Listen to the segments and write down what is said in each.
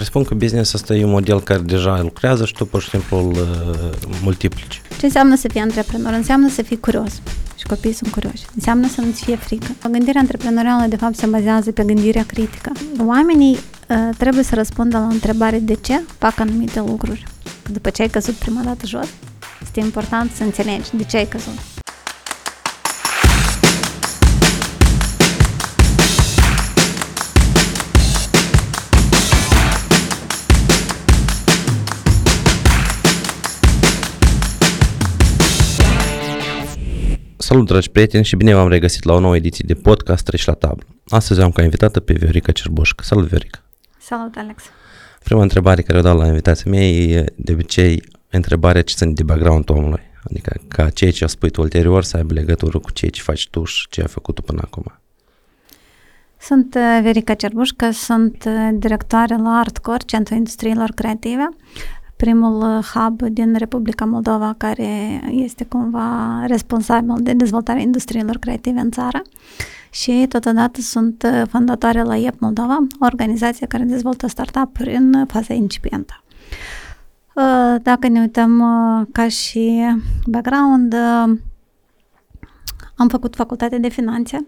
Presupun că business ăsta e un model care deja lucrează și tu pur și simplu îl uh, multiplici. Ce înseamnă să fii antreprenor? Înseamnă să fii curios. Și copiii sunt curioși. Înseamnă să nu-ți fie frică. Gândirea antreprenorială, de fapt, se bazează pe gândirea critică. Oamenii uh, trebuie să răspundă la întrebare de ce fac anumite lucruri. După ce ai căzut prima dată jos, este important să înțelegi de ce ai căzut. Salut dragi prieteni și bine v-am regăsit la o nouă ediție de podcast Treci la tablă. Astăzi am ca invitată pe Viorica Cerboșcă. Salut Viorica! Salut Alex! Prima întrebare care o dau la invitația mea e de obicei întrebarea ce ține de background omului. Adică ca ceea ce spui tu ulterior să aibă legătură cu ceea ce faci tu și ce ai făcut tu până acum. Sunt uh, Verica Cerbușcă, sunt uh, directoare la Artcore, Centrul Industriilor Creative primul uh, hub din Republica Moldova care este cumva responsabil de dezvoltarea industriilor creative în țară și totodată sunt uh, fondatoare la IEP Moldova, o organizație care dezvoltă startup-uri în faza incipientă. Uh, dacă ne uităm ca și background, am făcut facultate de finanțe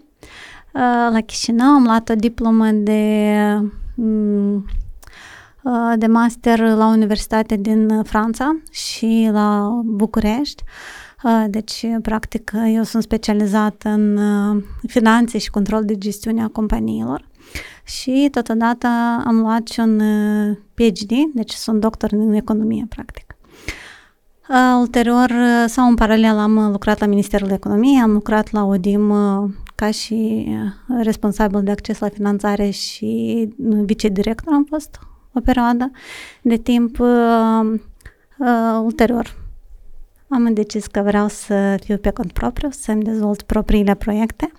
la Chișinău, am luat o diplomă de mm, Uh, de master la Universitatea din Franța și la București. Uh, deci, practic, eu sunt specializat în uh, finanțe și control de gestiune a companiilor și totodată am luat și un PhD, deci sunt doctor în economie, practic. Ulterior, sau în paralel, am lucrat la Ministerul Economiei, am lucrat la ODIM ca și responsabil de acces la finanțare și vicedirector am fost o perioadă de timp uh, uh, ulterior. Am decis că vreau să fiu pe cont propriu, să-mi dezvolt propriile proiecte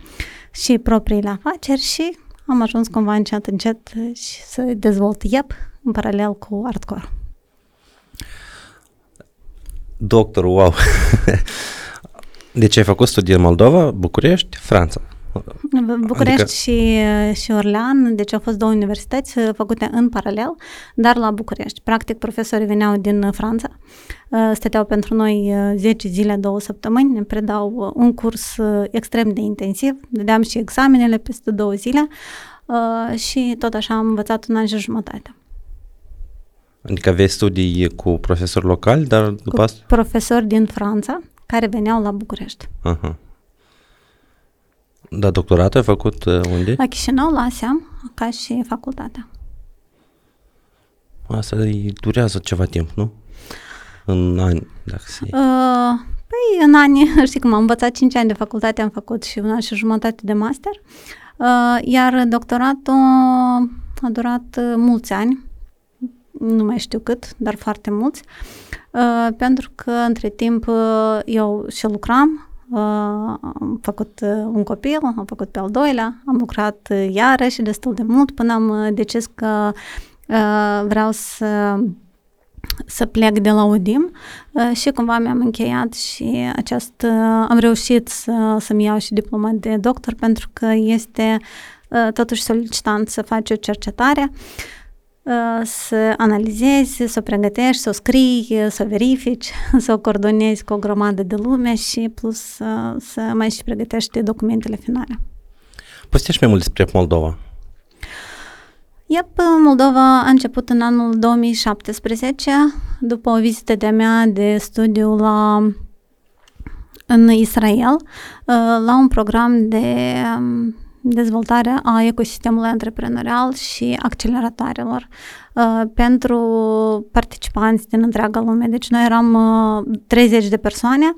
și propriile afaceri și am ajuns cumva încet, încet și să dezvolt IEP în paralel cu Artcore. Doctor, wow! Deci ai făcut studii în Moldova, București, Franța. București adică... și, și Orlean, deci au fost două universități uh, făcute în paralel, dar la București. Practic, profesorii veneau din Franța, uh, stăteau pentru noi 10 uh, zile, două săptămâni, ne predau un curs extrem de intensiv, dădeam și examenele peste două zile și tot așa am învățat un an și jumătate. Adică aveai studii cu profesori locali, dar după asta... profesori din Franța, care veneau la București. Uh-huh. Da, doctoratul ai făcut uh, unde? La Chișinău, la ASEAM, ca și facultatea. Asta îi durează ceva timp, nu? În ani, dacă se... Uh, păi, în ani, știi cum am învățat 5 ani de facultate, am făcut și un an și jumătate de master, uh, iar doctoratul a durat uh, mulți ani, nu mai știu cât, dar foarte mulți, uh, pentru că între timp uh, eu și lucram, am făcut un copil, am făcut pe al doilea, am lucrat iarăși destul de mult până am decis că vreau să să plec de la UDIM și cumva mi-am încheiat și acest, am reușit să, să-mi iau și diploma de doctor pentru că este totuși solicitant să faci o cercetare. Uh, să analizezi, să o pregătești, să o scrii, să o verifici, să o coordonezi cu o grămadă de lume și plus să, să mai și pregătești documentele finale. Povestești mai mult despre Moldova. Yep, Moldova a început în anul 2017, după o vizită de-a mea de studiu la, în Israel, uh, la un program de um, dezvoltarea a ecosistemului antreprenorial și acceleratoarelor uh, pentru participanți din întreaga lume. Deci noi eram uh, 30 de persoane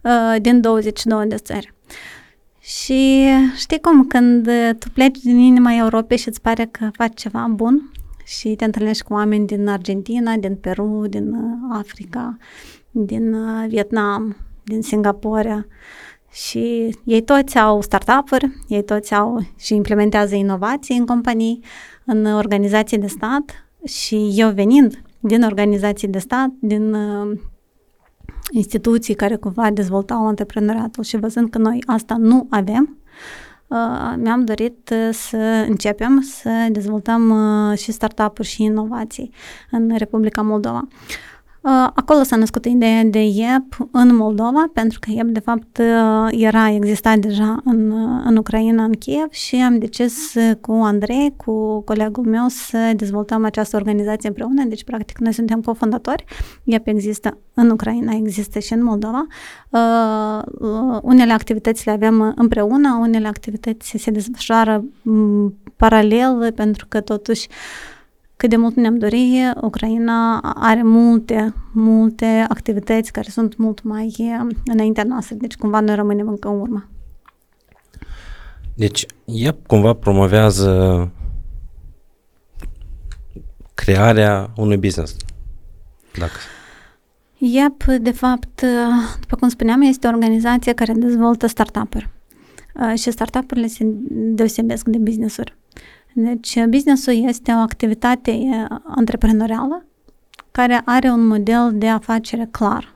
uh, din 22 de țări. Și știi cum, când tu pleci din inima Europei și îți pare că faci ceva bun și te întâlnești cu oameni din Argentina, din Peru, din uh, Africa, din uh, Vietnam, din Singapore, și ei toți au startup-uri, ei toți au și implementează inovații în companii, în organizații de stat și eu venind din organizații de stat, din uh, instituții care cumva dezvoltau antreprenoriatul și văzând că noi asta nu avem, uh, mi-am dorit uh, să începem să dezvoltăm uh, și startup-uri și inovații în Republica Moldova. Uh, acolo s-a născut ideea de IEP în Moldova, pentru că IEP de fapt uh, era, exista deja în, uh, în Ucraina, în Kiev și am decis cu Andrei, cu colegul meu, să dezvoltăm această organizație împreună, deci practic noi suntem cofondatori, IEP există în Ucraina, există și în Moldova. Unele activități le avem împreună, unele activități se desfășoară mm, paralel, pentru că totuși cât de mult ne-am dori, Ucraina are multe, multe activități care sunt mult mai înaintea noastră, deci cumva noi rămânem încă în urmă. Deci, ea cumva promovează crearea unui business. Dacă... Yep, de fapt, după cum spuneam, este o organizație care dezvoltă startup-uri. Și startup-urile se deosebesc de business-uri. Deci, businessul este o activitate antreprenorială care are un model de afacere clar.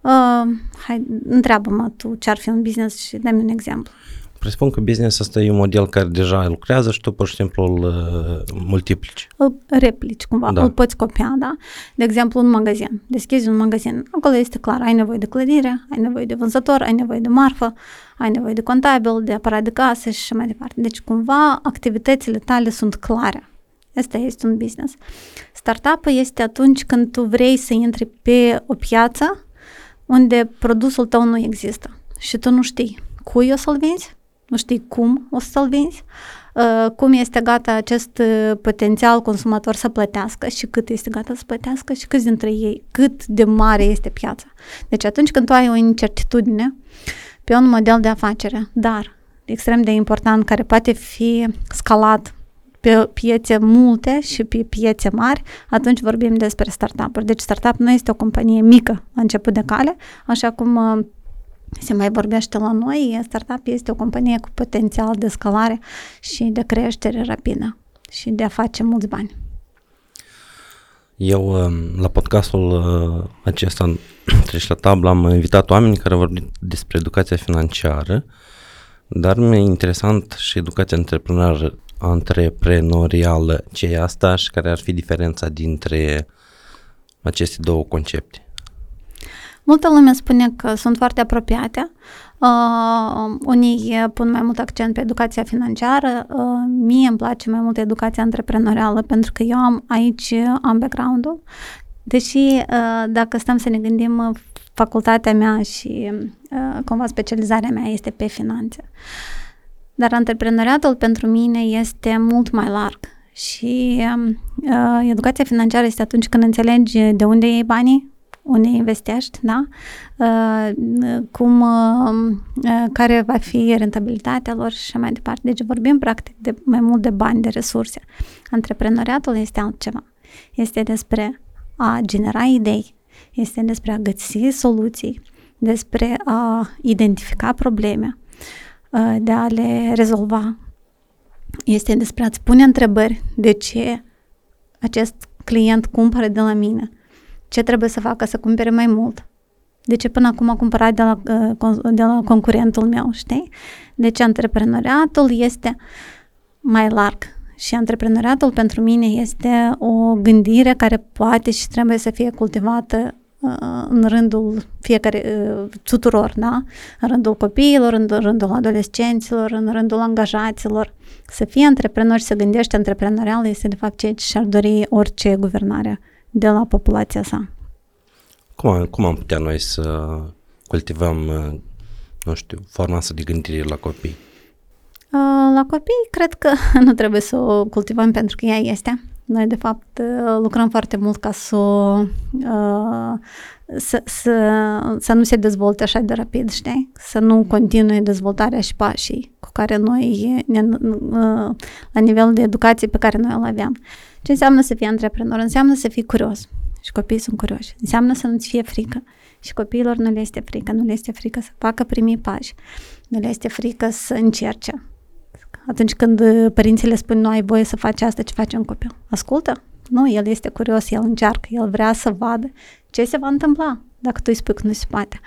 Uh, hai, întreabă-mă tu ce ar fi un business și dă-mi un exemplu. Presupun că business ăsta e un model care deja lucrează și tu pur și simplu îl uh, multiplici. Îl replici cumva, da. îl poți copia, da? De exemplu, un magazin. Deschizi un magazin. Acolo este clar, ai nevoie de clădire, ai nevoie de vânzător, ai nevoie de marfă, ai nevoie de contabil, de aparat de casă și așa mai departe. Deci, cumva, activitățile tale sunt clare. Asta este un business. startup este atunci când tu vrei să intri pe o piață unde produsul tău nu există și tu nu știi cui o să-l vinzi, nu știi cum o să-l vinzi, uh, cum este gata acest uh, potențial consumator să plătească și cât este gata să plătească și câți dintre ei, cât de mare este piața. Deci atunci când tu ai o incertitudine pe un model de afacere, dar extrem de important, care poate fi scalat pe piețe multe și pe piețe mari, atunci vorbim despre startup-uri. Deci startup nu este o companie mică la început de cale, așa cum uh, se mai vorbește la noi, startup este o companie cu potențial de scalare și de creștere rapidă și de a face mulți bani. Eu um, la podcastul uh, acesta Treci la tablă am invitat oameni care au vorbit despre educația financiară, dar mi-e interesant și educația antreprenorială, antreprenorială ce e asta și care ar fi diferența dintre aceste două concepte. Multă lume spune că sunt foarte apropiate. Uh, unii pun mai mult accent pe educația financiară. Uh, mie îmi place mai mult educația antreprenorială pentru că eu am aici am background-ul. Deși uh, dacă stăm să ne gândim, uh, facultatea mea și uh, cumva specializarea mea este pe finanțe. Dar antreprenoriatul pentru mine este mult mai larg și uh, educația financiară este atunci când înțelegi de unde iei banii, unde investești, da? Uh, cum, uh, care va fi rentabilitatea lor și așa mai departe. Deci vorbim practic de mai mult de bani, de resurse. Antreprenoriatul este altceva. Este despre a genera idei, este despre a găsi soluții, despre a identifica probleme, de a le rezolva. Este despre a-ți pune întrebări de ce acest client cumpără de la mine, ce trebuie să facă să cumpere mai mult, de ce până acum a cumpărat de la, de la concurentul meu, știi? Deci antreprenoriatul este mai larg și antreprenoriatul pentru mine este o gândire care poate și trebuie să fie cultivată uh, în rândul fiecare, uh, tuturor, da? În rândul copiilor, în rândul adolescenților, în rândul angajaților. Să fie antreprenori, să gândești antreprenorial este de fapt ceea ce și-ar dori orice guvernare de la populația sa. Cum, cum am putea noi să cultivăm, uh, nu știu, forma asta de gândire la copii? La copii, cred că nu trebuie să o cultivăm pentru că ea este. Noi, de fapt, lucrăm foarte mult ca să, să, să, să nu se dezvolte așa de rapid, știi? Să nu continue dezvoltarea și pașii cu care noi, la nivelul de educație pe care noi îl aveam. Ce înseamnă să fii antreprenor? Înseamnă să fii curios. Și copiii sunt curioși. Înseamnă să nu-ți fie frică. Și copiilor nu le este frică. Nu le este frică să facă primii pași. Nu le este frică să încerce atunci când uh, părinții le spun nu ai voie să faci asta, ce face un copil? Ascultă? Nu, el este curios, el încearcă, el vrea să vadă ce se va întâmpla. dacă tu îi spui că nu se poate.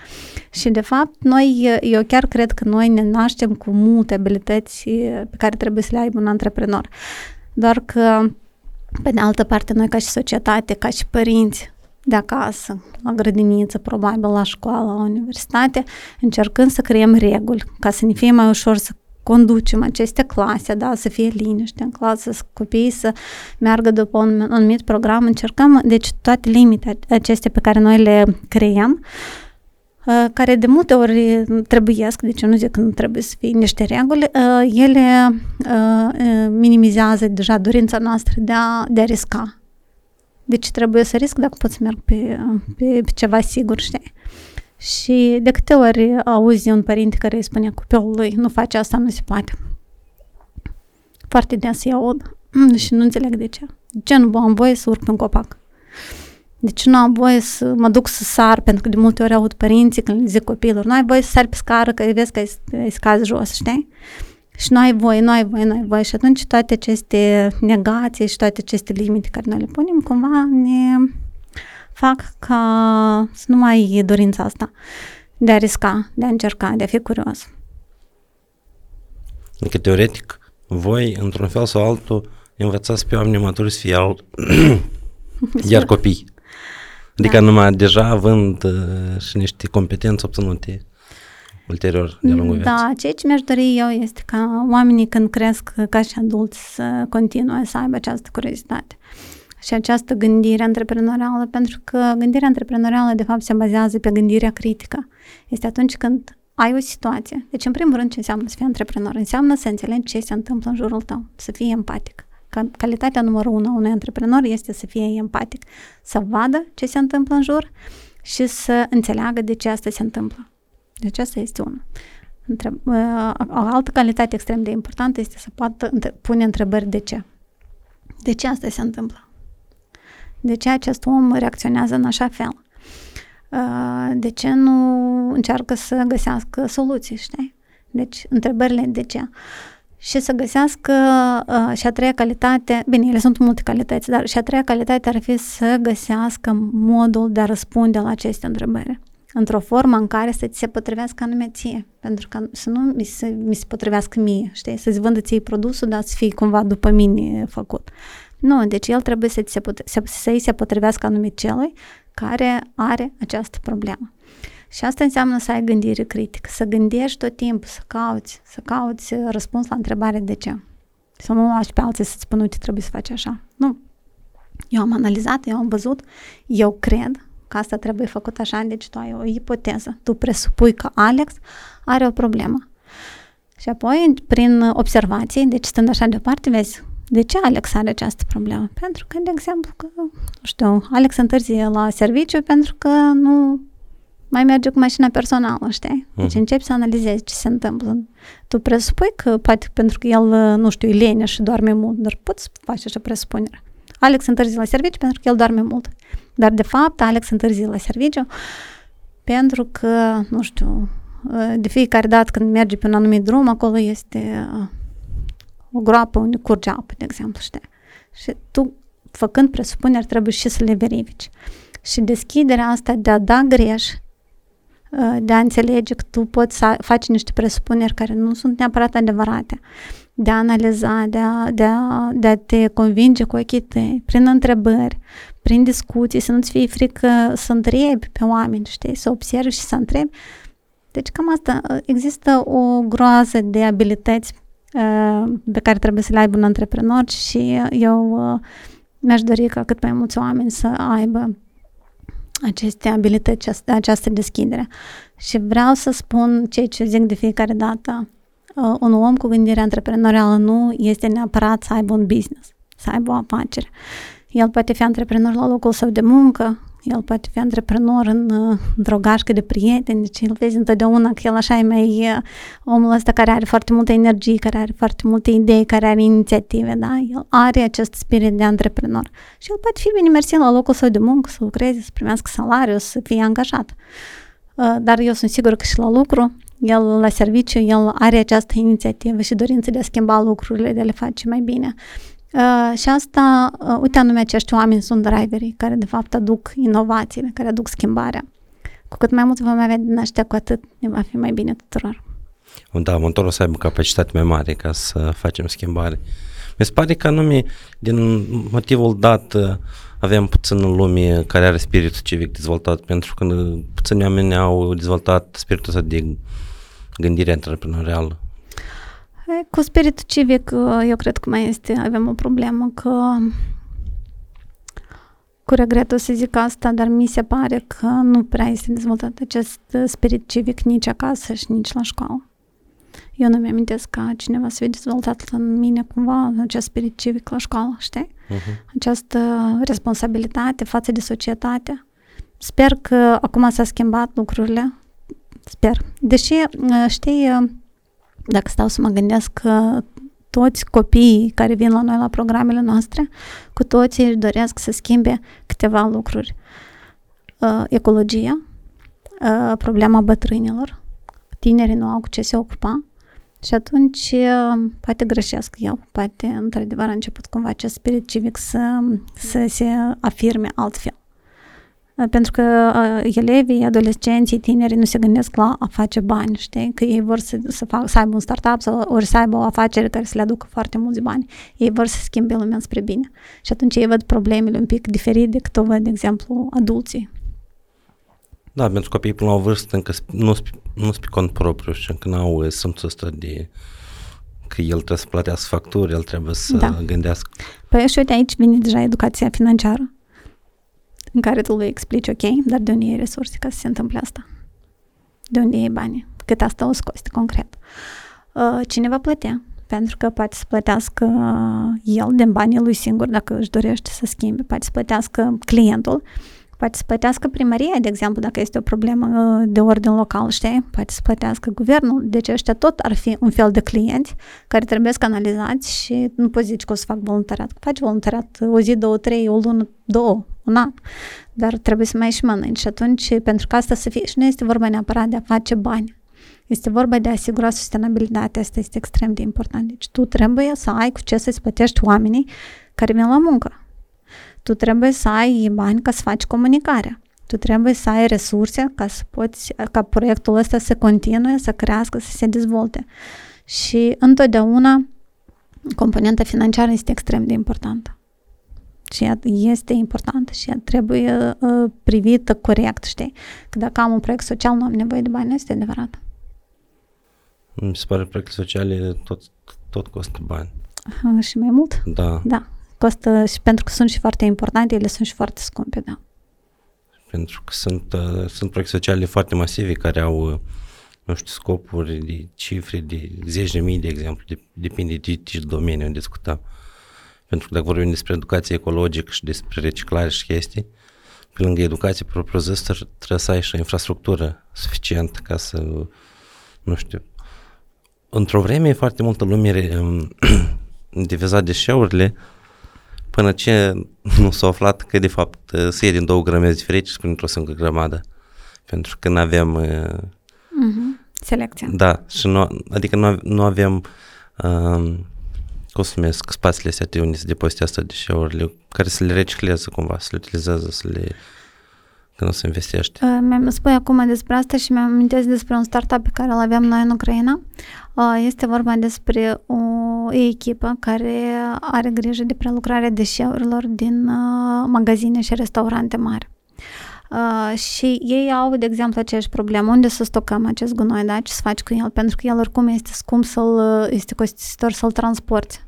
Și, de fapt, noi, eu chiar cred că noi ne naștem cu multe abilități pe care trebuie să le aibă un antreprenor. Doar că, pe de altă parte, noi ca și societate, ca și părinți, de acasă, la grădiniță, probabil la școală, la universitate, încercând să creăm reguli ca să ne fie mai ușor să conducem aceste clase, da, să fie liniște în clasă, să copiii să meargă după un anumit program, încercăm, deci toate limitele acestea pe care noi le creăm, uh, care de multe ori trebuiesc, deci eu nu zic că nu trebuie să fie niște reguli, uh, ele uh, minimizează deja dorința noastră de a, de a risca. Deci trebuie să risc dacă pot să merg pe, pe, pe ceva sigur, știi? Și de câte ori auzi un părinte care îi spune copilului, nu face asta, nu se poate. Foarte des îi aud mm, și nu înțeleg de ce. De ce nu am voie să urc pe un copac? De ce nu am voie să mă duc să sar? Pentru că de multe ori aud părinții când le zic copilor, nu ai voie să sari pe scară, că vezi că ai scaz jos, știi? Și nu ai voie, nu ai voie, nu ai voie. Și atunci toate aceste negații și toate aceste limite care noi le punem, cumva ne fac ca să nu mai e dorința asta de a risca, de a încerca, de a fi curios. Adică, teoretic, voi, într-un fel sau altul, învățați pe oameni maturi să fie alt... iar copii. Adică da. numai deja având uh, și niște competențe obținute ulterior de lungul Da, vieții. ceea ce mi-aș dori eu este ca oamenii când cresc ca și adulți să continue să aibă această curiozitate și această gândire antreprenorială, pentru că gândirea antreprenorială, de fapt, se bazează pe gândirea critică. Este atunci când ai o situație. Deci, în primul rând, ce înseamnă să fii antreprenor? Înseamnă să înțelegi ce se întâmplă în jurul tău, să fii empatic. Calitatea numărul unu a unui antreprenor este să fie empatic, să vadă ce se întâmplă în jur și să înțeleagă de ce asta se întâmplă. Deci asta este unul. O altă calitate extrem de importantă este să poată pune întrebări de ce. De ce asta se întâmplă? De ce acest om reacționează în așa fel? Uh, de ce nu încearcă să găsească soluții, știi? Deci, întrebările de ce. Și să găsească uh, și a treia calitate, bine, ele sunt multe calități, dar și a treia calitate ar fi să găsească modul de a răspunde la aceste întrebări într-o formă în care să ți se potrivească anume ție, pentru că să nu mi se, mi se potrivească mie, știi, să-ți vândă ție produsul, dar să fie cumva după mine făcut. Nu, deci el trebuie să se, pot- să, să se potrivească anumit celui care are această problemă. Și asta înseamnă să ai gândire critică, să gândești tot timpul, să cauți, să cauți răspuns la întrebare de ce. Să nu lași pe alții să-ți spună, uite, trebuie să faci așa. Nu. Eu am analizat, eu am văzut, eu cred că asta trebuie făcut așa, deci tu ai o ipoteză. Tu presupui că Alex are o problemă. Și apoi, prin observații, deci stând așa deoparte, vezi, de ce Alex are această problemă? Pentru că, de exemplu, că, nu știu, Alex întârzie la serviciu pentru că nu mai merge cu mașina personală, știi? Deci uh-huh. începi să analizezi ce se întâmplă. Tu presupui că poate pentru că el, nu știu, e leneș și doarme mult, dar poți face așa presupunere. Alex întârzie la serviciu pentru că el doarme mult. Dar, de fapt, Alex întârzie la serviciu pentru că, nu știu, de fiecare dată când merge pe un anumit drum, acolo este o groapă unde curge apă, de exemplu, știi? Și tu, făcând presupuneri, trebuie și să le verifici. Și deschiderea asta de a da greș, ă, de a înțelege că tu poți să faci niște presupuneri care nu sunt neapărat adevărate, de a analiza, de a, de a, de a te convinge cu ochii tăi, prin întrebări, prin discuții, să nu-ți fie frică să întrebi pe oameni, știi, să observi și să întrebi. Deci cam asta, există o groază de abilități pe care trebuie să le aibă un antreprenor și eu uh, mi-aș dori ca cât mai mulți oameni să aibă aceste abilități, această deschidere. Și vreau să spun ceea ce zic de fiecare dată. Uh, un om cu gândire antreprenorială nu este neapărat să aibă un business, să aibă o afacere. El poate fi antreprenor la locul său de muncă, el poate fi antreprenor în, într-o gașcă de prieteni, deci îl vezi întotdeauna că el așa e mai omul ăsta care are foarte multă energie, care are foarte multe idei, care are inițiative, da? El are acest spirit de antreprenor. Și el poate fi bine mersi la locul său de muncă, să lucreze, să primească salariu, să fie angajat. Dar eu sunt sigur că și la lucru, el la serviciu, el are această inițiativă și dorință de a schimba lucrurile, de a le face mai bine. Uh, și asta, uh, uite anume acești oameni sunt driverii care de fapt aduc inovațiile, care aduc schimbarea. cu cât mai mult vom avea din ăștia, cu atât ne va fi mai bine tuturor. Da, motorul să aibă capacitate mai mare ca să facem schimbare. Mi se pare că anume din motivul dat avem puțin în lume care are spiritul civic dezvoltat, pentru că puțini oameni au dezvoltat spiritul ăsta de gândire antreprenorială. Cu spiritul civic, eu cred că mai este, avem o problemă că cu regretul să zic asta, dar mi se pare că nu prea este dezvoltat acest spirit civic nici acasă și nici la școală. Eu nu mi-amintesc ca cineva să fie dezvoltat în mine cumva acest spirit civic la școală, știi? Uh-huh. Această responsabilitate față de societate. Sper că acum s-a schimbat lucrurile. Sper. Deși, știi, dacă stau să mă gândesc că toți copiii care vin la noi la programele noastre, cu toții își doresc să schimbe câteva lucruri. Uh, ecologia, uh, problema bătrânilor, tinerii nu au cu ce se ocupa și atunci uh, poate greșesc eu, poate într-adevăr a început cumva acest spirit civic să, să se afirme altfel. Uh, pentru că uh, elevii, adolescenții, tinerii nu se gândesc la a face bani, știi? Că ei vor să, să, fac, să aibă un startup sau ori să aibă o afacere care să le aducă foarte mulți bani. Ei vor să schimbe lumea spre bine. Și atunci ei văd problemele un pic diferit decât o văd, de exemplu, adulții. Da, pentru că copiii până la o vârstă încă nu sunt nu pe cont propriu și încă n-au simțul ăsta de că el trebuie să plătească facturi, el trebuie să da. gândească. Păi și uite aici vine deja educația financiară în care tu le explici, ok, dar de unde e resurse ca să se întâmple asta? De unde e banii? Cât asta o scoți concret? Uh, cine va plătea? Pentru că poate să plătească el din banii lui singur dacă își dorește să schimbe, poate să plătească clientul, poate să plătească primăria, de exemplu, dacă este o problemă uh, de ordin local, știi? Poate să plătească guvernul. Deci ăștia tot ar fi un fel de clienți care trebuie să analizați și nu poți zice că o să fac voluntariat. Faci voluntariat o zi, două, trei, o lună, două, un an. Dar trebuie să mai și mănânci. Și atunci, pentru că asta să fie, și nu este vorba neapărat de a face bani. Este vorba de a asigura sustenabilitatea. Asta este extrem de important. Deci tu trebuie să ai cu ce să-ți plătești oamenii care vin la muncă tu trebuie să ai bani ca să faci comunicarea. Tu trebuie să ai resurse ca să poți, ca proiectul ăsta să continue, să crească, să se dezvolte. Și întotdeauna componenta financiară este extrem de importantă. Și ea este importantă și ea trebuie uh, privită corect, știi? Că dacă am un proiect social, nu am nevoie de bani, nu este adevărat. Mi se pare că proiectele sociale tot, tot costă bani. Uh, și mai mult? Da. Da costă și pentru că sunt și foarte importante, ele sunt și foarte scumpe, da. Pentru că sunt, uh, sunt proiecte sociale foarte masive care au, uh, nu știu, scopuri de cifre de zeci de mii, de exemplu, de, depinde de ce domeniu discutăm. Pentru că dacă vorbim despre educație ecologică și despre reciclare și chestii, pe lângă educație propriu-zis, trebuie să ai și o infrastructură suficientă ca să, nu știu, într-o vreme foarte multă lume diviza deșeurile până ce nu s-a aflat că de fapt se iei din două grămezi diferite și într-o singură grămadă. Pentru că nu avem... Uh-huh. Selecția. Da, și nu, adică nu, nu avem uh, cum să numesc, spațiile astea unde se depozitează deșeurile, care să le recicleze cumva, să le utilizeze, să le că nu se investește. Uh, mi-am spui acum despre asta și mi-am amintesc despre un startup pe care îl aveam noi în Ucraina. Uh, este vorba despre o echipă care are grijă de prelucrarea deșeurilor din uh, magazine și restaurante mari. Uh, și ei au, de exemplu, aceeași problemă, unde să stocăm acest gunoi, da? ce să faci cu el, pentru că el oricum este scump să-l, este costisitor să-l transporti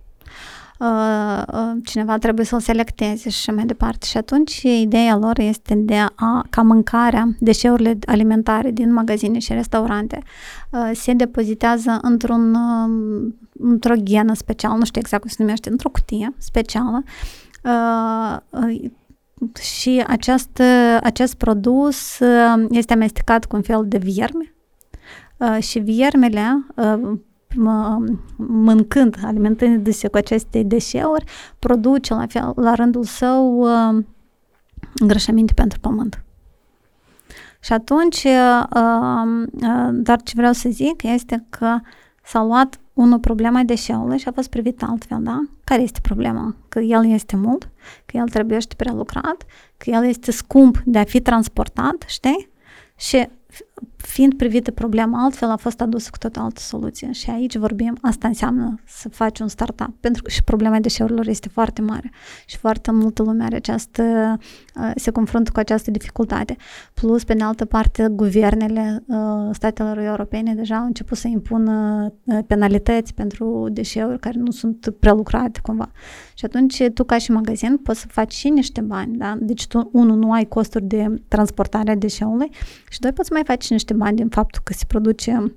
Uh, uh, cineva trebuie să-l selecteze și mai departe. Și atunci ideea lor este de a, ca mâncarea, deșeurile alimentare din magazine și restaurante uh, se depozitează într-un, într-o ghenă specială, nu știu exact cum se numește, într-o cutie specială și acest, acest produs este amestecat cu un fel de vierme și viermele mâncând, alimentându-se cu aceste deșeuri, produce la, fel, la rândul său uh, îngrășăminte pentru pământ. Și atunci, uh, uh, dar ce vreau să zic este că s-a luat unul problema deșeului și a fost privit altfel, da? Care este problema? Că el este mult, că el trebuie prelucrat, că el este scump de a fi transportat, știi? Și fiind privită problema altfel, a fost adusă cu tot altă soluție. Și aici vorbim, asta înseamnă să faci un startup, pentru că și problema deșeurilor este foarte mare și foarte multă lume are această, uh, se confruntă cu această dificultate. Plus, pe de altă parte, guvernele uh, statelor europene deja au început să impună uh, penalități pentru deșeuri care nu sunt prelucrate cumva. Și atunci tu ca și magazin poți să faci și niște bani, da? Deci tu, unul, nu ai costuri de transportare a deșeului și doi, poți să mai faci niște bani din faptul că se produce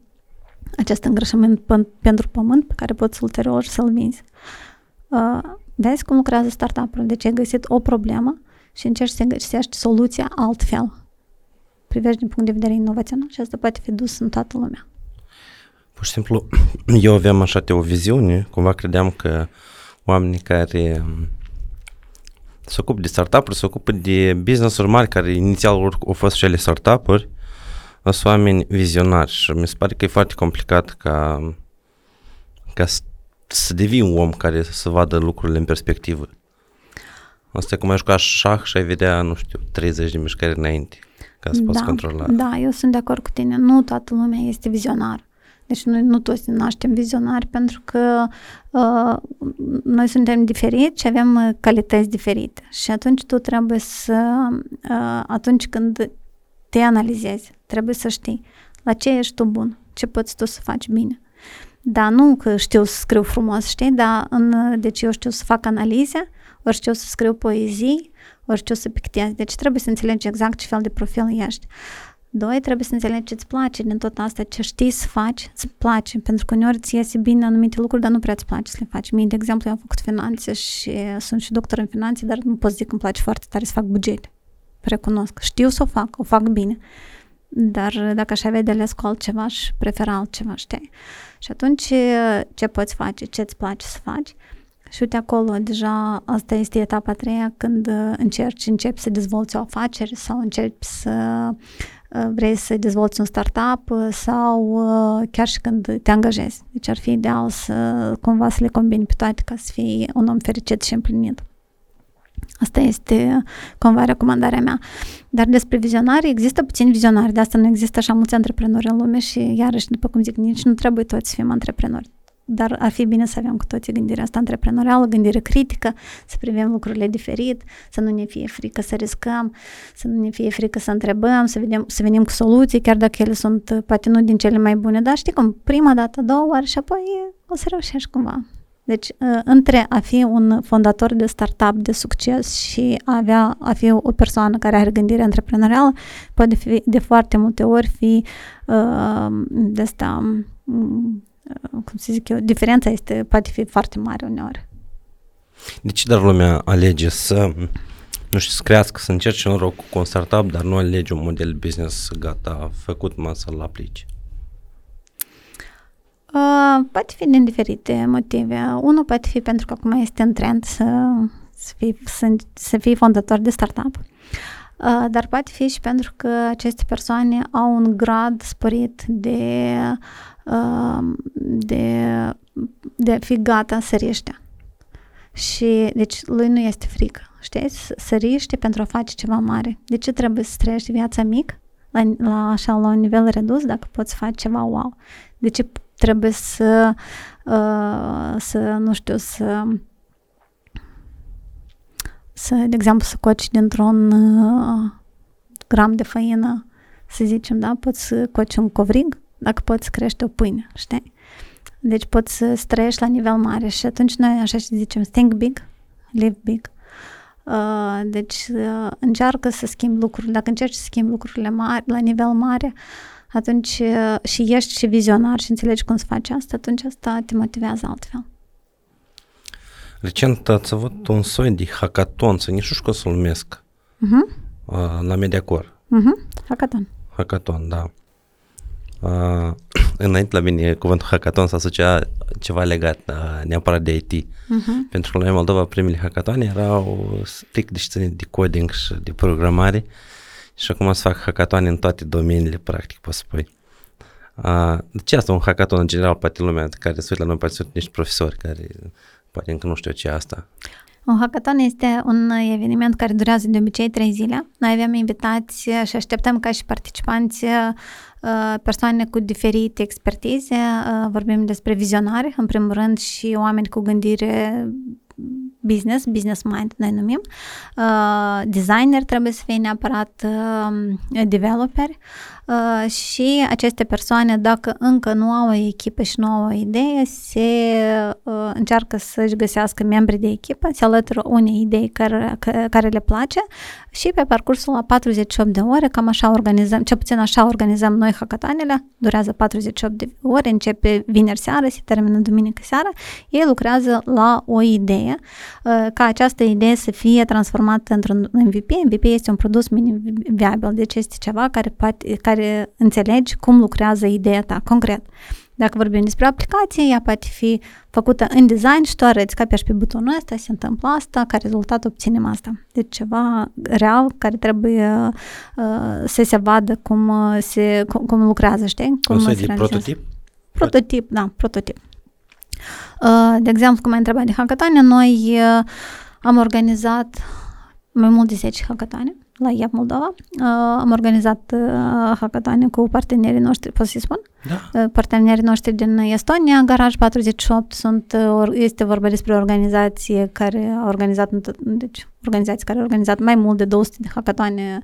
acest îngrășământ pentru pământ pe care poți ulterior să-l vinzi. Uh, vezi cum lucrează startup-ul? Deci ai găsit o problemă și încerci să găsești soluția altfel. Privești din punct de vedere inovațional și asta poate fi dus în toată lumea. Pur și simplu, eu aveam așa o viziune, cumva credeam că oamenii care se ocupă de startup-uri, se ocupă de business-uri mari, care inițial au fost și ele startup-uri, sunt oameni vizionari și mi se pare că e foarte complicat ca, ca să, să devii un om care să vadă lucrurile în perspectivă. Asta e cum ai juca șah și ai vedea, nu știu, 30 de mișcări înainte ca să da, poți controla. Da, eu sunt de acord cu tine. Nu toată lumea este vizionar. Deci noi nu toți naștem vizionari pentru că uh, noi suntem diferiți și avem uh, calități diferite. Și atunci tu trebuie să, uh, atunci când te analizezi, trebuie să știi la ce ești tu bun, ce poți tu să faci bine. Da, nu că știu să scriu frumos, știi, dar în, deci eu știu să fac analize, ori știu să scriu poezii, ori știu să pictez. Deci trebuie să înțelegi exact ce fel de profil ești. Doi, trebuie să înțelegi ce îți place din tot asta, ce știi să faci, îți place, pentru că uneori ți iese bine anumite lucruri, dar nu prea îți place să le faci. Mie, de exemplu, eu am făcut finanțe și sunt și doctor în finanțe, dar nu pot zic că îmi place foarte tare să fac bugete. Recunosc. Știu să o fac, o fac bine. Dar dacă aș avea de ales cu altceva, aș prefera altceva, știi? Și atunci ce poți face, ce îți place să faci? Și uite acolo, deja asta este etapa a treia când încerci, începi să dezvolți o afacere sau începi să vrei să dezvolți un startup sau chiar și când te angajezi. Deci ar fi ideal să cumva să le combini pe toate ca să fii un om fericit și împlinit. Asta este cumva recomandarea mea. Dar despre vizionari, există puțini vizionari, de asta nu există așa mulți antreprenori în lume și iarăși, după cum zic, nici nu trebuie toți să fim antreprenori. Dar ar fi bine să avem cu toții gândirea asta antreprenorială, gândire critică, să privim lucrurile diferit, să nu ne fie frică să riscăm, să nu ne fie frică să întrebăm, să, vedem, să venim cu soluții, chiar dacă ele sunt poate nu din cele mai bune, dar știi cum, prima dată, două ori și apoi o să reușești cumva. Deci, uh, între a fi un fondator de startup de succes și a, avea, a fi o persoană care are gândire antreprenorială, poate fi de foarte multe ori fi uh, de asta, um, cum să zic eu, diferența este, poate fi foarte mare uneori. De ce dar lumea alege să, nu știu, să crească, să încerce un rog cu un startup, dar nu alege un model business gata, făcut, mă, să-l aplici? Uh, poate fi din diferite motive. Unul poate fi pentru că acum este în trend să, să, fii, să, să fii fondator de startup. Uh, dar poate fi și pentru că aceste persoane au un grad sporit de, uh, de, de a fi gata să riște. Și deci lui nu este frică, știți? Să riște pentru a face ceva mare. De ce trebuie să trăiești viața mică? La, la, așa, la un nivel redus, dacă poți face ceva wow. De ce trebuie să, uh, să nu știu, să să, de exemplu, să coci dintr-un uh, gram de făină, să zicem, da, poți să coci un covrig, dacă poți crește o pâine, știi? Deci poți să trăiești la nivel mare și atunci noi așa și zicem, think big, live big. Uh, deci uh, încearcă să schimbi lucrurile, dacă încerci să schimbi lucrurile mari, la nivel mare, atunci uh, și ești și vizionar și înțelegi cum să faci asta, atunci asta te motivează altfel. Recent ați avut un soi de hackathon, să nu știu cum să-l numesc, uh-huh. la Mediacor. Uh-huh. Hackathon. Hackathon, da. Uh, înainte la mine cuvântul hackathon s-a asociat ceva legat uh, neapărat de IT. Uh-huh. Pentru că la Moldova primele hackatoane erau strict de de coding și de programare și acum să fac hackatoane în toate domeniile, practic, poți spui. Uh, de ce asta un hackathon în general, poate lumea care se uită la noi, poate sunt niște profesori care poate încă nu știu ce asta. Un hackathon este un eveniment care durează de obicei trei zile. Noi avem invitați și așteptăm ca și participanți persoane cu diferite expertize. Vorbim despre vizionare, în primul rând, și oameni cu gândire business, business mind noi numim. Uh, designer trebuie să fie neapărat uh, developer uh, și aceste persoane, dacă încă nu au o echipă și nu au o idee, se uh, încearcă să-și găsească membri de echipă, se alătură unei idei care, care le place și pe parcursul la 48 de ore, cam așa organizăm, ce puțin așa organizăm noi hackatanele, durează 48 de ore, începe vineri seara, se termină duminică seara, ei lucrează la o idee, uh, ca această idee să fie transformată într-un MVP. MVP este un produs minim viabil, deci este ceva care, poate, care înțelegi cum lucrează ideea ta, concret. Dacă vorbim despre aplicație, ea poate fi făcută în design și tu arăți că apeși pe butonul ăsta, se întâmplă asta, ca rezultat obținem asta. Deci ceva real care trebuie uh, să se vadă cum, uh, se, cum, cum lucrează, știi? Cum o să de prototip? Prototip, da, prototip. Uh, de exemplu, cum ai întrebat de hackathon, noi uh, am organizat mai mult de 10 hackathon la IAP Moldova. Uh, am organizat uh, hackathon cu partenerii noștri, pot să-i spun? Da. Uh, partenerii noștri din Estonia, Garaj 48, sunt, uh, este vorba despre o organizație care a organizat, deci organizații care au organizat mai mult de 200 de hackatoane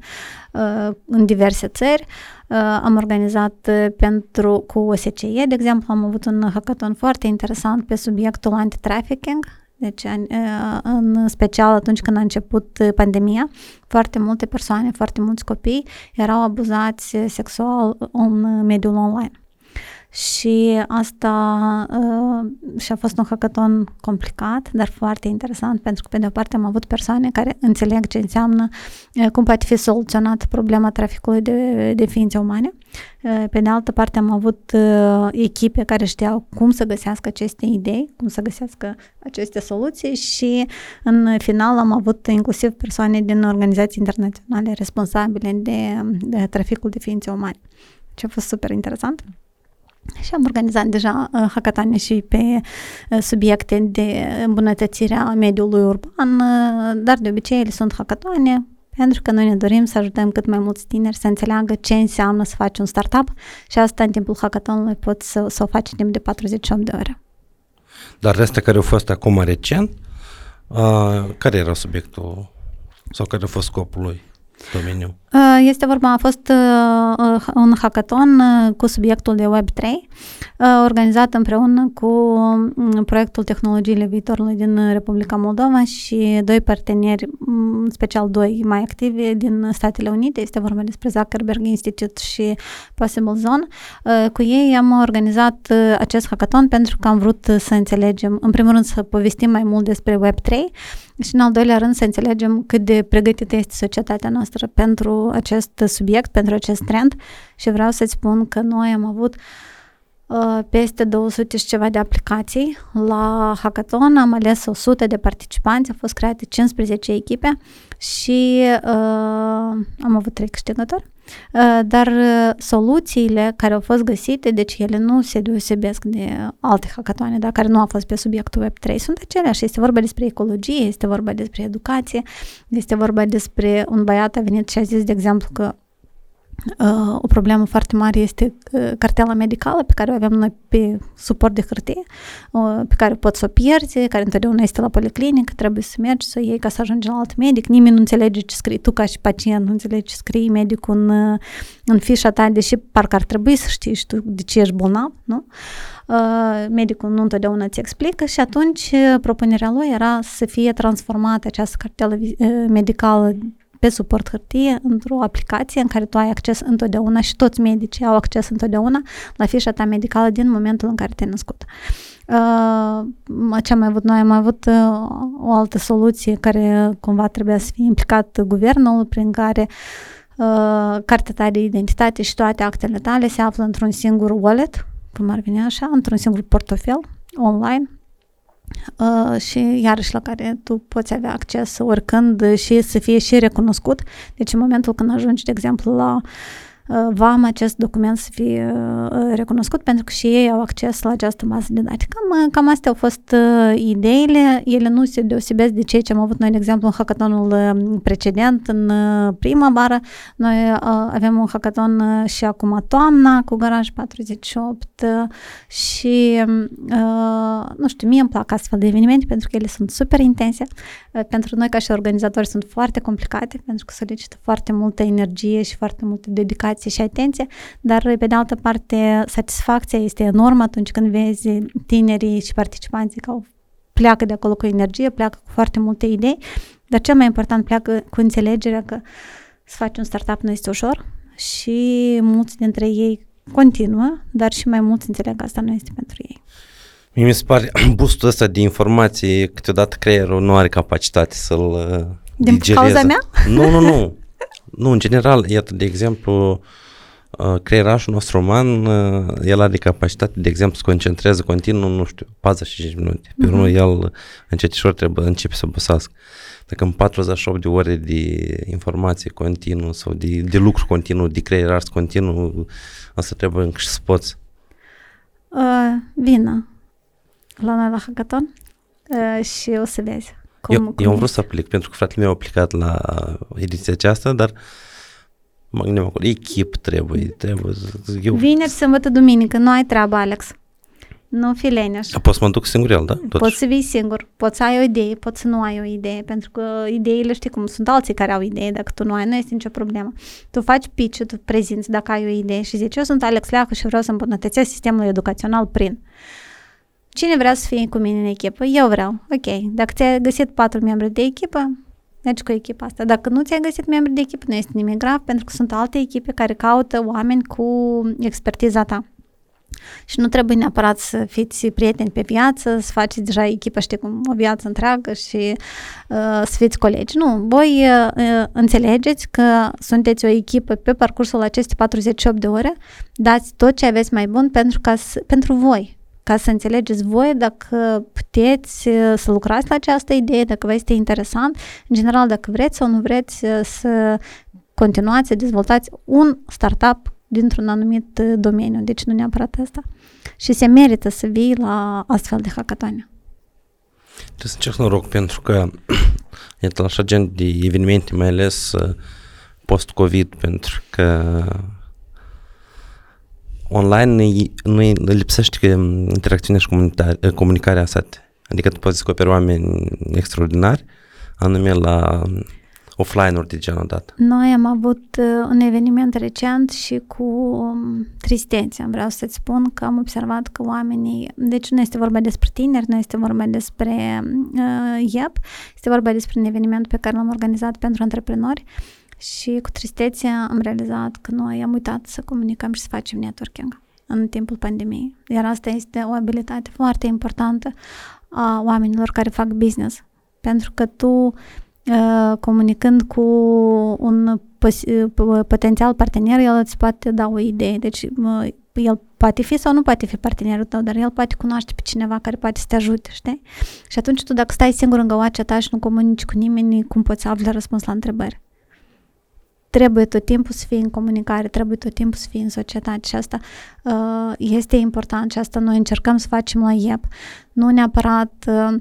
uh, în diverse țări. Uh, am organizat uh, pentru cu OSCE, de exemplu, am avut un hackathon foarte interesant pe subiectul anti-trafficking, deci, în special atunci când a început pandemia, foarte multe persoane, foarte mulți copii erau abuzați sexual în mediul online. Și asta uh, și a fost un hackathon complicat, dar foarte interesant, pentru că pe de o parte am avut persoane care înțeleg ce înseamnă, uh, cum poate fi soluționat problema traficului de, de ființe umane. Uh, pe de altă parte am avut uh, echipe care știau cum să găsească aceste idei, cum să găsească aceste soluții și în final am avut inclusiv persoane din organizații internaționale responsabile de, de traficul de ființe umane. Ce a fost super interesant. Și am organizat deja uh, hacatane și pe uh, subiecte de îmbunătățire a mediului urban, uh, dar de obicei ele sunt hackatoane pentru că noi ne dorim să ajutăm cât mai mulți tineri să înțeleagă ce înseamnă să faci un startup și asta în timpul hackathonului poți să, să o faci în timp de 48 de ore. Dar astea care au fost acum recent, uh, care era subiectul sau care a fost scopul lui? Domeniu? Uh, este vorba, a fost uh, uh, un hackathon cu subiectul de Web3, organizat împreună cu um, proiectul Tehnologiile Viitorului din Republica Moldova și doi parteneri, um, special doi mai activi din Statele Unite, este vorba despre Zuckerberg Institute și Possible Zone. Cu ei am organizat acest hackathon pentru că am vrut să înțelegem, în primul rând să povestim mai mult despre Web3 și în al doilea rând să înțelegem cât de pregătită este societatea noastră pentru acest subiect, pentru acest trend și vreau să-ți spun că noi am avut uh, peste 200 și ceva de aplicații. La hackathon am ales 100 de participanți, au fost create 15 echipe și uh, am avut 3 câștigători. Uh, dar uh, soluțiile care au fost găsite, deci ele nu se deosebesc de alte hackatoane, da, care nu au fost pe subiectul Web3, sunt aceleași. Este vorba despre ecologie, este vorba despre educație, este vorba despre un băiat a venit și a zis, de exemplu, că Uh, o problemă foarte mare este uh, cartela medicală pe care o avem noi pe suport de hârtie, uh, pe care poți să o pierzi, care întotdeauna este la policlinică, trebuie să mergi să o iei ca să ajungi la alt medic. Nimeni nu înțelege ce scrii, tu ca și pacient nu înțelegi ce scrii medicul în, în fișa ta, deși parcă ar trebui să știi și tu de ce ești bolnav, nu? Uh, medicul nu întotdeauna ți explică și atunci propunerea lui era să fie transformată această cartelă medicală pe suport hârtie într-o aplicație în care tu ai acces întotdeauna și toți medicii au acces întotdeauna la fișa ta medicală din momentul în care te-ai născut. Uh, ce am mai avut noi? Am avut uh, o altă soluție care cumva trebuia să fie implicat guvernul, prin care uh, cartea ta de identitate și toate actele tale se află într-un singur wallet, cum ar veni așa, într-un singur portofel online Uh, și iarăși la care tu poți avea acces oricând și să fie și recunoscut. Deci în momentul când ajungi, de exemplu, la uh, VAM acest document să fie uh, recunoscut pentru că și ei au acces la această masă de date. Cam, cam astea au fost ideile. Ele nu se deosebesc de ceea ce am avut noi, de exemplu, în hackathonul precedent, în primăvară. Noi avem un hackathon și acum toamna cu Garaj 48 și nu știu, mie îmi plac astfel de evenimente pentru că ele sunt super intense. Pentru noi ca și organizatori sunt foarte complicate pentru că solicită foarte multă energie și foarte multă dedicație și atenție, dar pe de altă parte satisfacția este enormă atunci când vezi tinerii și participanții că au pleacă de acolo cu energie, pleacă cu foarte multe idei, dar cel mai important pleacă cu înțelegerea că să faci un startup nu este ușor și mulți dintre ei continuă, dar și mai mulți înțeleg că asta nu este pentru ei. Mie mi se pare boostul ăsta de informații, câteodată creierul nu are capacitate să-l uh, Din digereze. cauza mea? Nu, nu, nu. nu, în general, iată, de exemplu, uh, creierașul nostru uman, uh, el are capacitate, de exemplu, să concentreze continuu, nu știu, 45 minute. Pe urmă, uh-huh. el încetișor trebuie începe să băsească. Dacă în 48 de ore de informație continuu sau de, de lucru continuu, de creieraș continuu, asta trebuie încă și să poți. Uh, vină la noi la hackathon uh, și o să vezi. Cum, eu, cum eu am vrut să aplic, pentru că fratele meu a aplicat la ediția aceasta, dar mă gândeam acolo, echip trebuie, trebuie. Eu... Vineri, sâmbătă, duminică, nu ai treabă, Alex. Nu fi leneș. Poți să mă duc singur el, da? Totuși. Poți să vii singur, poți să ai o idee, poți să nu ai o idee, pentru că ideile știi cum sunt alții care au idee, dacă tu nu ai, nu este nicio problemă. Tu faci pitch tu prezinți dacă ai o idee și zici, eu sunt Alex Leacă și vreau să îmbunătățesc sistemul educațional prin. Cine vrea să fie cu mine în echipă? Eu vreau. Ok. Dacă ți-ai găsit patru membri de echipă, mergi cu echipa asta. Dacă nu ți-ai găsit membri de echipă, nu este nimic grav, pentru că sunt alte echipe care caută oameni cu expertiza ta. Și nu trebuie neapărat să fiți prieteni pe viață, să faceți deja echipă, știi cum, o viață întreagă și uh, să fiți colegi. Nu, voi uh, înțelegeți că sunteți o echipă pe parcursul acestei 48 de ore, dați tot ce aveți mai bun pentru, ca să, pentru voi, ca să înțelegeți voi dacă puteți uh, să lucrați la această idee, dacă vă este interesant, în general dacă vreți sau nu vreți uh, să continuați să dezvoltați un startup dintr-un anumit uh, domeniu, deci nu neapărat asta. Și se merită să vii la astfel de hackatoane. Trebuie să încerc noroc pentru că iată la așa gen de evenimente, mai ales post-COVID, pentru că online nu lipsește interacțiunea și comunicarea asta. Adică tu poți descoperi oameni extraordinari, anume la offline-uri de genul dat. Noi am avut uh, un eveniment recent și cu um, tristețe. Vreau să-ți spun că am observat că oamenii, deci nu este vorba despre tineri, nu este vorba despre uh, IEP, este vorba despre un eveniment pe care l-am organizat pentru antreprenori și cu tristețe am realizat că noi am uitat să comunicăm și să facem networking în timpul pandemiei. Iar asta este o abilitate foarte importantă a oamenilor care fac business. Pentru că tu, uh, comunicând cu un potențial partener, el îți poate da o idee. Deci uh, el poate fi sau nu poate fi partenerul tău, dar el poate cunoaște pe cineva care poate să te ajute, știi? Și atunci tu dacă stai singur în găoacea ta și nu comunici cu nimeni, cum poți afla răspuns la întrebări? Trebuie tot timpul să fii în comunicare, trebuie tot timpul să fii în societate și asta uh, este important și asta noi încercăm să facem la IEP. Nu neapărat uh,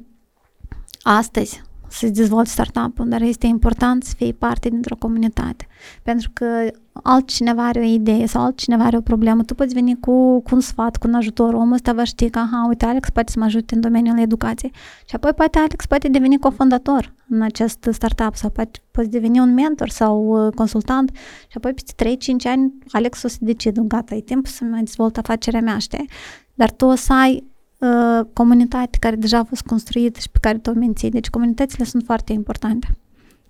astăzi să-ți dezvolți startup-ul, dar este important să fii parte dintr-o comunitate. Pentru că altcineva are o idee sau altcineva are o problemă, tu poți veni cu, cu un sfat, cu un ajutor, omul ăsta va ști că, aha, uite, Alex poate să mă ajute în domeniul educației. Și apoi poate Alex poate deveni cofondator în acest startup sau poate, poți deveni un mentor sau uh, consultant și apoi peste 3-5 ani Alex o să decidă, gata, e timp să mă dezvolt afacerea mea, știi? Dar tu o să ai uh, comunitate care deja a fost construită și pe care tu o menții. Deci comunitățile sunt foarte importante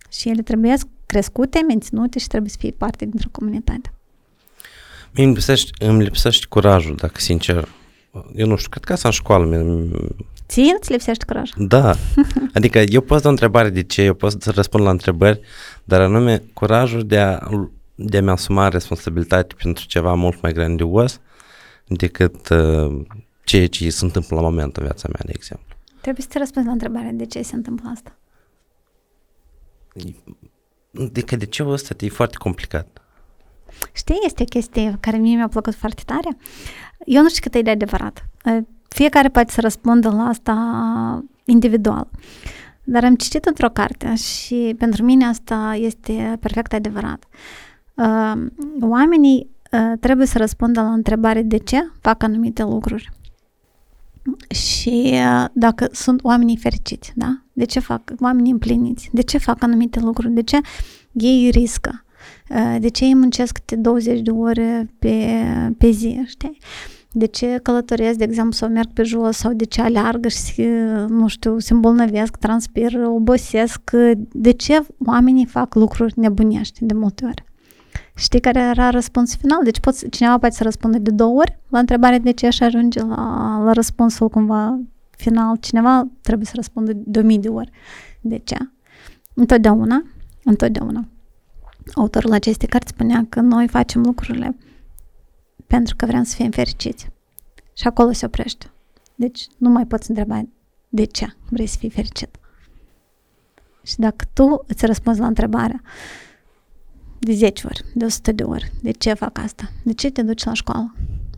și ele trebuie crescute, menținute și trebuie să fie parte dintr-o comunitate. Mie îmi lipsește, îmi lipsește curajul, dacă sincer. Eu nu știu, cred că asta în școală. Ție îți lipsește curaj? Da. Adică eu pot da o întrebare de ce, eu pot să răspund la întrebări, dar anume curajul de a, de a-mi asuma responsabilitate pentru ceva mult mai grandios decât uh, ceea ce se întâmplă la momentul în viața mea, de exemplu. Trebuie să te răspunzi la întrebarea de ce se întâmplă asta. Adică de ce ăsta e foarte complicat. Știi, este o chestie care mie mi-a plăcut foarte tare. Eu nu știu cât e de adevărat. Fiecare poate să răspundă la asta individual. Dar am citit într-o carte și pentru mine asta este perfect adevărat. Oamenii trebuie să răspundă la întrebare de ce fac anumite lucruri. Și dacă sunt oamenii fericiți, da? De ce fac oamenii împliniți? De ce fac anumite lucruri? De ce ei riscă? De ce ei muncesc 20 de ore pe, pe zi, știi? De ce călătoresc, de exemplu, sau merg pe jos, sau de ce aleargă și, nu știu, se îmbolnăvesc, transpir, obosesc? De ce oamenii fac lucruri nebunești de multe ori? Știi care era răspunsul final? Deci poți, cineva poate să răspundă de două ori la întrebarea de ce și ajunge la, la răspunsul cumva final. Cineva trebuie să răspundă de o mii de ori. De ce? Întotdeauna, întotdeauna. Autorul acestei cărți spunea că noi facem lucrurile pentru că vrem să fim fericiți. Și acolo se oprește. Deci nu mai poți întreba de ce vrei să fii fericit. Și dacă tu îți răspunzi la întrebarea de 10 ori, de 100 de ori, de ce fac asta? De ce te duci la școală?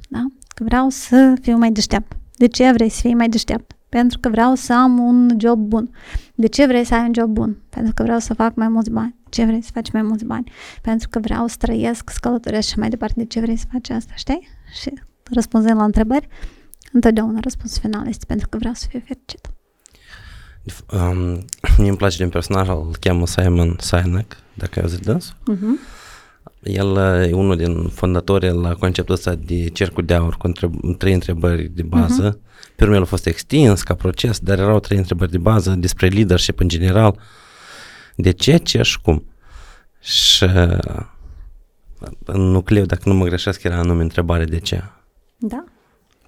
Da? Că vreau să fiu mai deștept. De ce vrei să fii mai deștept? Pentru că vreau să am un job bun. De ce vrei să ai un job bun? Pentru că vreau să fac mai mulți bani. De ce vrei să faci mai mulți bani? Pentru că vreau să trăiesc, să călătoresc și mai departe. De ce vrei să faci asta? Știi? Și răspunzând la întrebări, întotdeauna răspunsul final este pentru că vreau să fiu fericit. Um, mie îmi place din personaj, îl cheamă Simon Sinek, dacă ai auzit dânsul. Uh-huh. El e unul din fondatorii la conceptul ăsta de cercul de aur cu întreb- trei întrebări de bază. Uh-huh. Pe urmă el a fost extins ca proces, dar erau trei întrebări de bază despre leadership în general. De ce, ce și cum. Și în nucleu, dacă nu mă greșesc, era anume întrebare de ce. Da.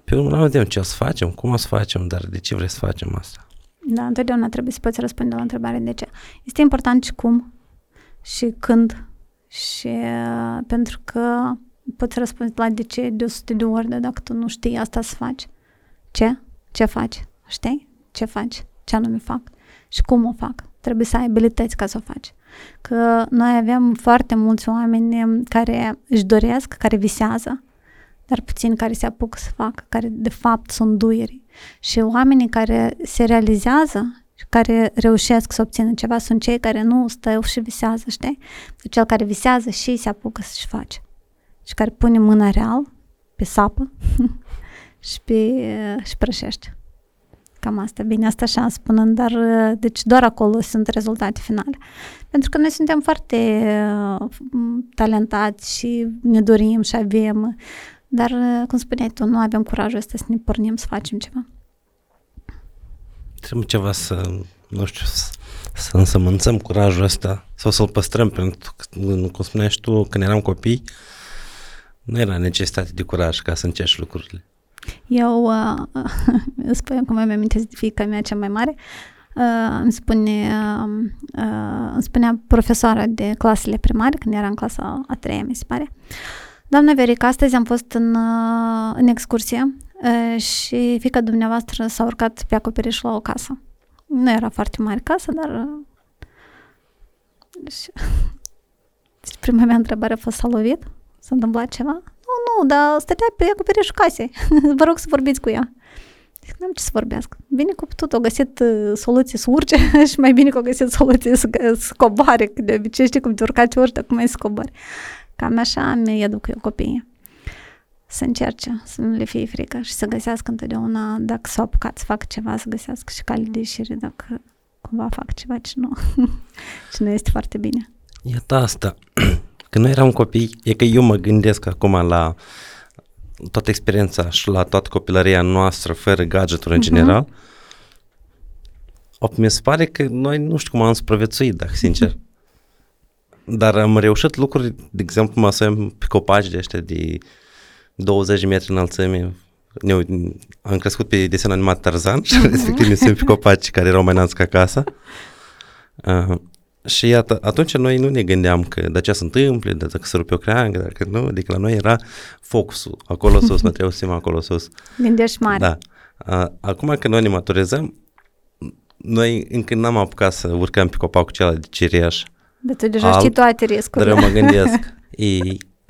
Pe urmă, nu vedem ce o să facem, cum o să facem, dar de ce vrei să facem asta? Da, întotdeauna trebuie să poți răspunde la întrebare de ce. Este important și cum și când și uh, pentru că poți răspunde la de ce de 100 de ori, dar dacă tu nu știi asta să faci, ce? Ce faci? Știi? Ce faci? Ce anume fac? Și cum o fac? Trebuie să ai abilități ca să o faci. Că noi avem foarte mulți oameni care își doresc, care visează, dar puțin care se apucă să facă, care de fapt sunt duieri. Și oamenii care se realizează și care reușesc să obțină ceva sunt cei care nu stă și visează, știi? Deci cel care visează și se apucă să-și face. Și care pune mâna real pe sapă și, pe, și prășește. Cam asta. Bine, asta așa spunând, dar deci doar acolo sunt rezultate finale. Pentru că noi suntem foarte uh, talentați și ne dorim și avem dar, uh, cum spuneai tu, nu avem curajul ăsta să ne pornim să facem ceva. Trebuie ceva să, nu știu, să, să însămânțăm curajul ăsta sau să-l păstrăm, pentru că, cum spuneai și tu, când eram copii, nu era necesitate de curaj ca să încerci lucrurile. Eu uh, spun cum mi-am amintesc de fiica mea cea mai mare, uh, îmi, spune, uh, uh, îmi spunea profesoara de clasele primare, când era în clasa a treia, mi se pare, uh, Doamna Verica, astăzi am fost în, uh, în excursie uh, și fica dumneavoastră s-a urcat pe acoperiș la o casă. Nu era foarte mare casă, dar... Uh, deci, deci prima mea întrebare a fost s-a lovit? S-a întâmplat ceva? Nu, nu, dar stătea pe acoperișul casei. Vă rog să vorbiți cu ea. Zic, n-am ce să vorbească. Bine că tot o găsit soluție să urce și mai bine că o găsit soluție să, să coboare, că de obicei știi cum te urcați urci, acum mai să cobori. Cam așa mi educ eu copiii. Să încerce, să nu le fie frică și să găsească întotdeauna, dacă s-au apucat să facă ceva, să găsească și cale de ieșire, dacă cumva fac ceva ce nu, ce nu este foarte bine. Iată asta. Când noi eram copii, e că eu mă gândesc acum la toată experiența și la toată copilăria noastră fără gadgeturi în uh-huh. general. Mi se pare că noi nu știu cum am supraviețuit, dacă sincer. Dar am reușit lucruri, de exemplu, mă suntem pe copaci de ăștia de 20 de metri înălțime. Ne, am crescut pe desen animat Tarzan și uh-huh. respectiv ne suntem pe copaci care erau mai înalți ca casa. Uh, și iată, atunci noi nu ne gândeam că de ce se întâmplă, de dacă se rupe o creangă, dacă nu, adică la noi era focusul, acolo sus, mă trebuie să acolo sus. Gândești mare. Da. Uh, acum că noi ne maturizăm, noi încă n-am apucat să urcăm pe copacul acela de cireș, dar tu deja alb, știi toate riscurile. Dar eu mă gândesc, e,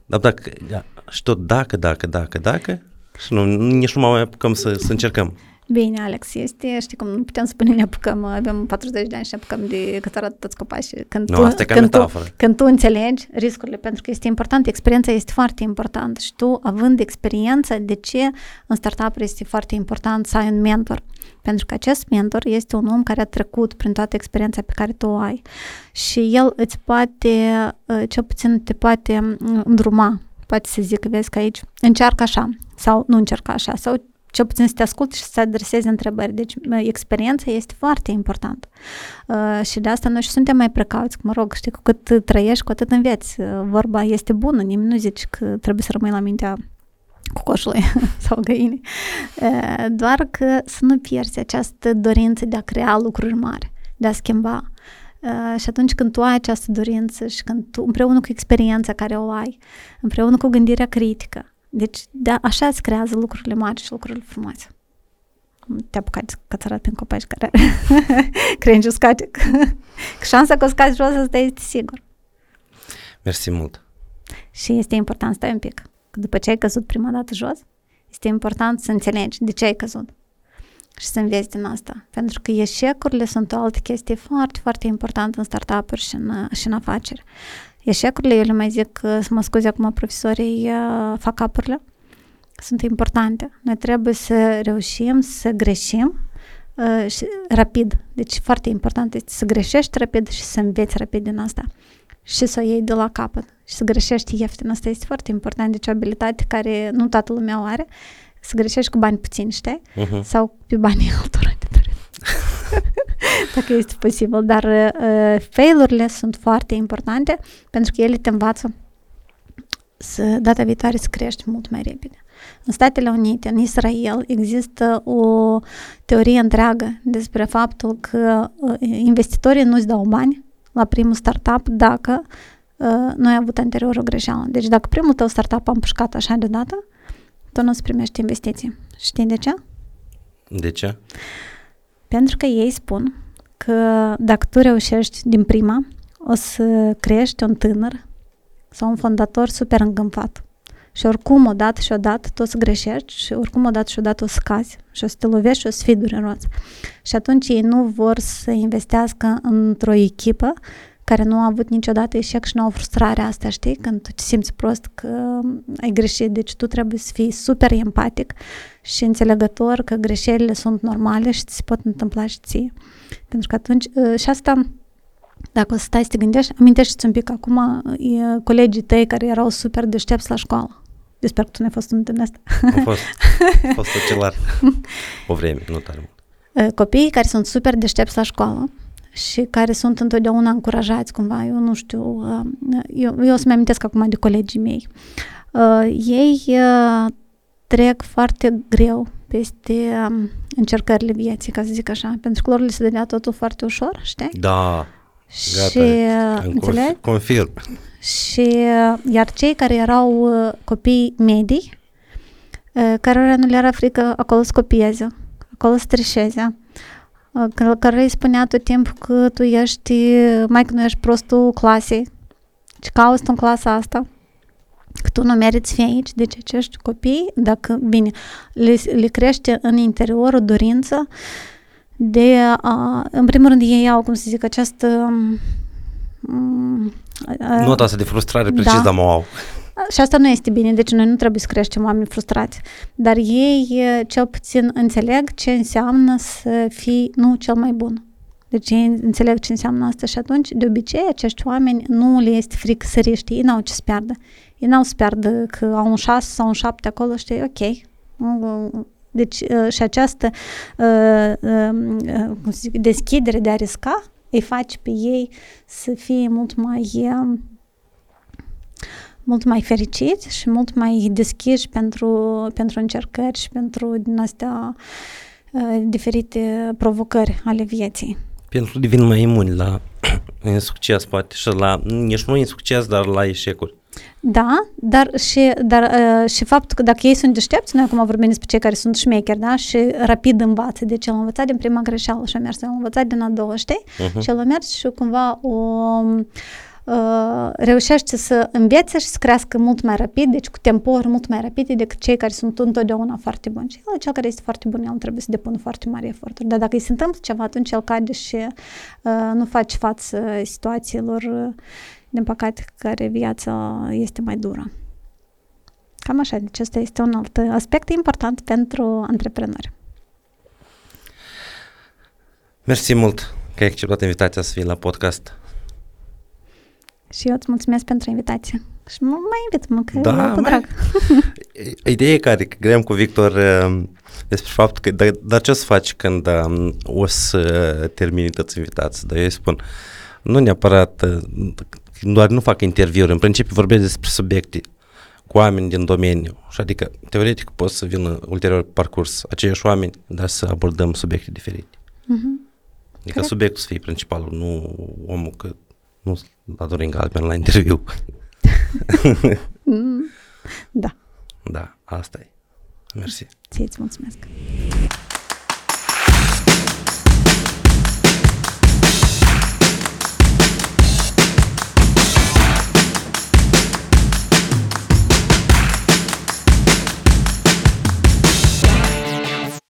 Dar dacă, da, și tot dacă, dacă, dacă, dacă, și nu, nici nu mai apucăm să, să încercăm. Bine, Alex, este, știi cum, nu putem spune ne apucăm, avem 40 de ani și ne apucăm de cât arată toți copaci. Când, Nu, tu, asta e ca când, tu, metaforă. când tu înțelegi riscurile, pentru că este important, experiența este foarte importantă și tu, având experiență, de ce în startup este foarte important să ai un mentor? Pentru că acest mentor este un om care a trecut prin toată experiența pe care tu o ai și el îți poate, uh, cel puțin te poate mm, îndruma, poate să zic, vezi că aici încearcă așa sau nu încerca așa sau cel puțin să te asculte și să adresezi întrebări. Deci experiența este foarte importantă. Uh, și de asta noi și suntem mai precauți, că, mă rog, știi, cu cât trăiești, cu atât înveți. Uh, vorba este bună, nimeni nu zice că trebuie să rămâi la mintea cocoșului sau găinii. Uh, doar că să nu pierzi această dorință de a crea lucruri mari, de a schimba. Uh, și atunci când tu ai această dorință și când tu, împreună cu experiența care o ai, împreună cu gândirea critică, deci de așa îți creează lucrurile mari și lucrurile frumoase. Te apucat că ți arăt prin copaci care crengi uscate. Că șansa că o scazi jos asta este sigur. Mersi mult. Și este important, stai un pic, că după ce ai căzut prima dată jos, este important să înțelegi de ce ai căzut și să înveți din asta. Pentru că eșecurile sunt o altă chestie foarte, foarte importantă în startup-uri și în, și în afaceri. Eșecurile, eu le mai zic, să mă scuze acum profesorii, fac apurile, sunt importante. Noi trebuie să reușim să greșim uh, și rapid. Deci foarte important este să greșești rapid și să înveți rapid din asta și să o iei de la capăt și să greșești ieftin. Asta este foarte important. Deci o abilitate care nu toată lumea o are, să greșești cu bani puțini, știi? Uh-huh. Sau pe banii altora de dacă este posibil, dar uh, fail-urile sunt foarte importante pentru că ele te învață să data viitoare să crești mult mai repede. În Statele Unite, în Israel, există o teorie întreagă despre faptul că uh, investitorii nu-ți dau bani la primul startup dacă uh, nu ai avut anterior o greșeală. Deci dacă primul tău startup a împușcat așa deodată, tu nu-ți primești investiții. Știi de ce? De ce? Pentru că ei spun că dacă tu reușești din prima, o să crești un tânăr sau un fondator super îngânfat. Și oricum odată și odată tu o să greșești și oricum odată și odată o să cazi și o să te lovești și o să fii dureros. Și atunci ei nu vor să investească într-o echipă care nu a avut niciodată eșec și nu au frustrarea asta, știi? Când tu te simți prost că ai greșit, deci tu trebuie să fii super empatic și înțelegător că greșelile sunt normale și ți se pot întâmpla și ție. Pentru că atunci, și asta, dacă o să stai să te gândești, amintește-ți un pic acum e colegii tăi care erau super deștepți la școală. Eu sper că tu n-ai fost unul din asta. Am fost, am fost ocelar o vreme, nu tare mult. Copiii care sunt super deștepți la școală și care sunt întotdeauna încurajați cumva, eu nu știu, eu, eu o să-mi amintesc acum de colegii mei. Ei trec foarte greu peste încercările vieții, ca să zic așa, pentru că lor le se dădea totul foarte ușor, știi? Da, gata, și, înțelegi? confirm. Și iar cei care erau copii medii, care nu le era frică acolo să copieze, acolo să trișeze, care îi spunea tot timpul că tu ești, mai că nu ești prostul clasei, ce cauți în clasa asta, că tu nu meriți fi aici, deci acești copii, dacă, bine, le, le crește în interior o dorință de a, în primul rând ei au, cum să zic, această Nota asta de frustrare precis, da. dar mă au. Și asta nu este bine, deci noi nu trebuie să creștem oameni frustrați. Dar ei cel puțin înțeleg ce înseamnă să fii nu cel mai bun. Deci ei înțeleg ce înseamnă asta și atunci, de obicei, acești oameni nu le este frică să riști, ei n-au ce să piardă. Ei n-au să piardă că au un șase sau un șapte acolo, știi, ok. Deci și această cum să zic, deschidere de a risca îi face pe ei să fie mult mai mult mai fericiți și mult mai deschiși pentru, pentru încercări și pentru din astea uh, diferite provocări ale vieții. Pentru devin mai imuni la insucces, poate, și la, nici nu insucces, dar la eșecuri. Da, dar și, dar, uh, și faptul că dacă ei sunt deștepți, noi acum vorbim despre cei care sunt șmecheri, da, și rapid învață, deci el a învățat din prima greșeală și a mers, el a învățat din a doua, știi? Uh-huh. Și el a mers și cumva o, uh, reușește să învețe și să crească mult mai rapid, deci cu tempouri mult mai rapide decât cei care sunt întotdeauna foarte buni. Și el, cel care este foarte bun, el trebuie să depună foarte mari eforturi. Dar dacă îi se întâmplă ceva, atunci el cade și uh, nu face față situațiilor, uh, din păcate, care viața este mai dură. Cam așa, deci asta este un alt aspect important pentru antreprenori. Mersi mult că ai acceptat invitația să fii la podcast. Și eu îți mulțumesc pentru invitație. Și mă mai invit, mă, că da, cu drag. Ideea e care, că gândeam cu Victor uh, despre faptul că, dar, dar ce o să faci când um, o să termini toți invitații? Dar eu îi spun, nu neapărat, uh, doar nu fac interviuri, în principiu vorbesc despre subiecte cu oameni din domeniu. Și adică, teoretic, pot să vină ulterior parcurs aceiași oameni, dar să abordăm subiecte diferite. Uh-huh. Adică Corect. subiectul să fie principalul, nu omul că nu la Dorin Galben la interviu. Mm. da. Da, asta e. Mersi. Ție-ți mulțumesc.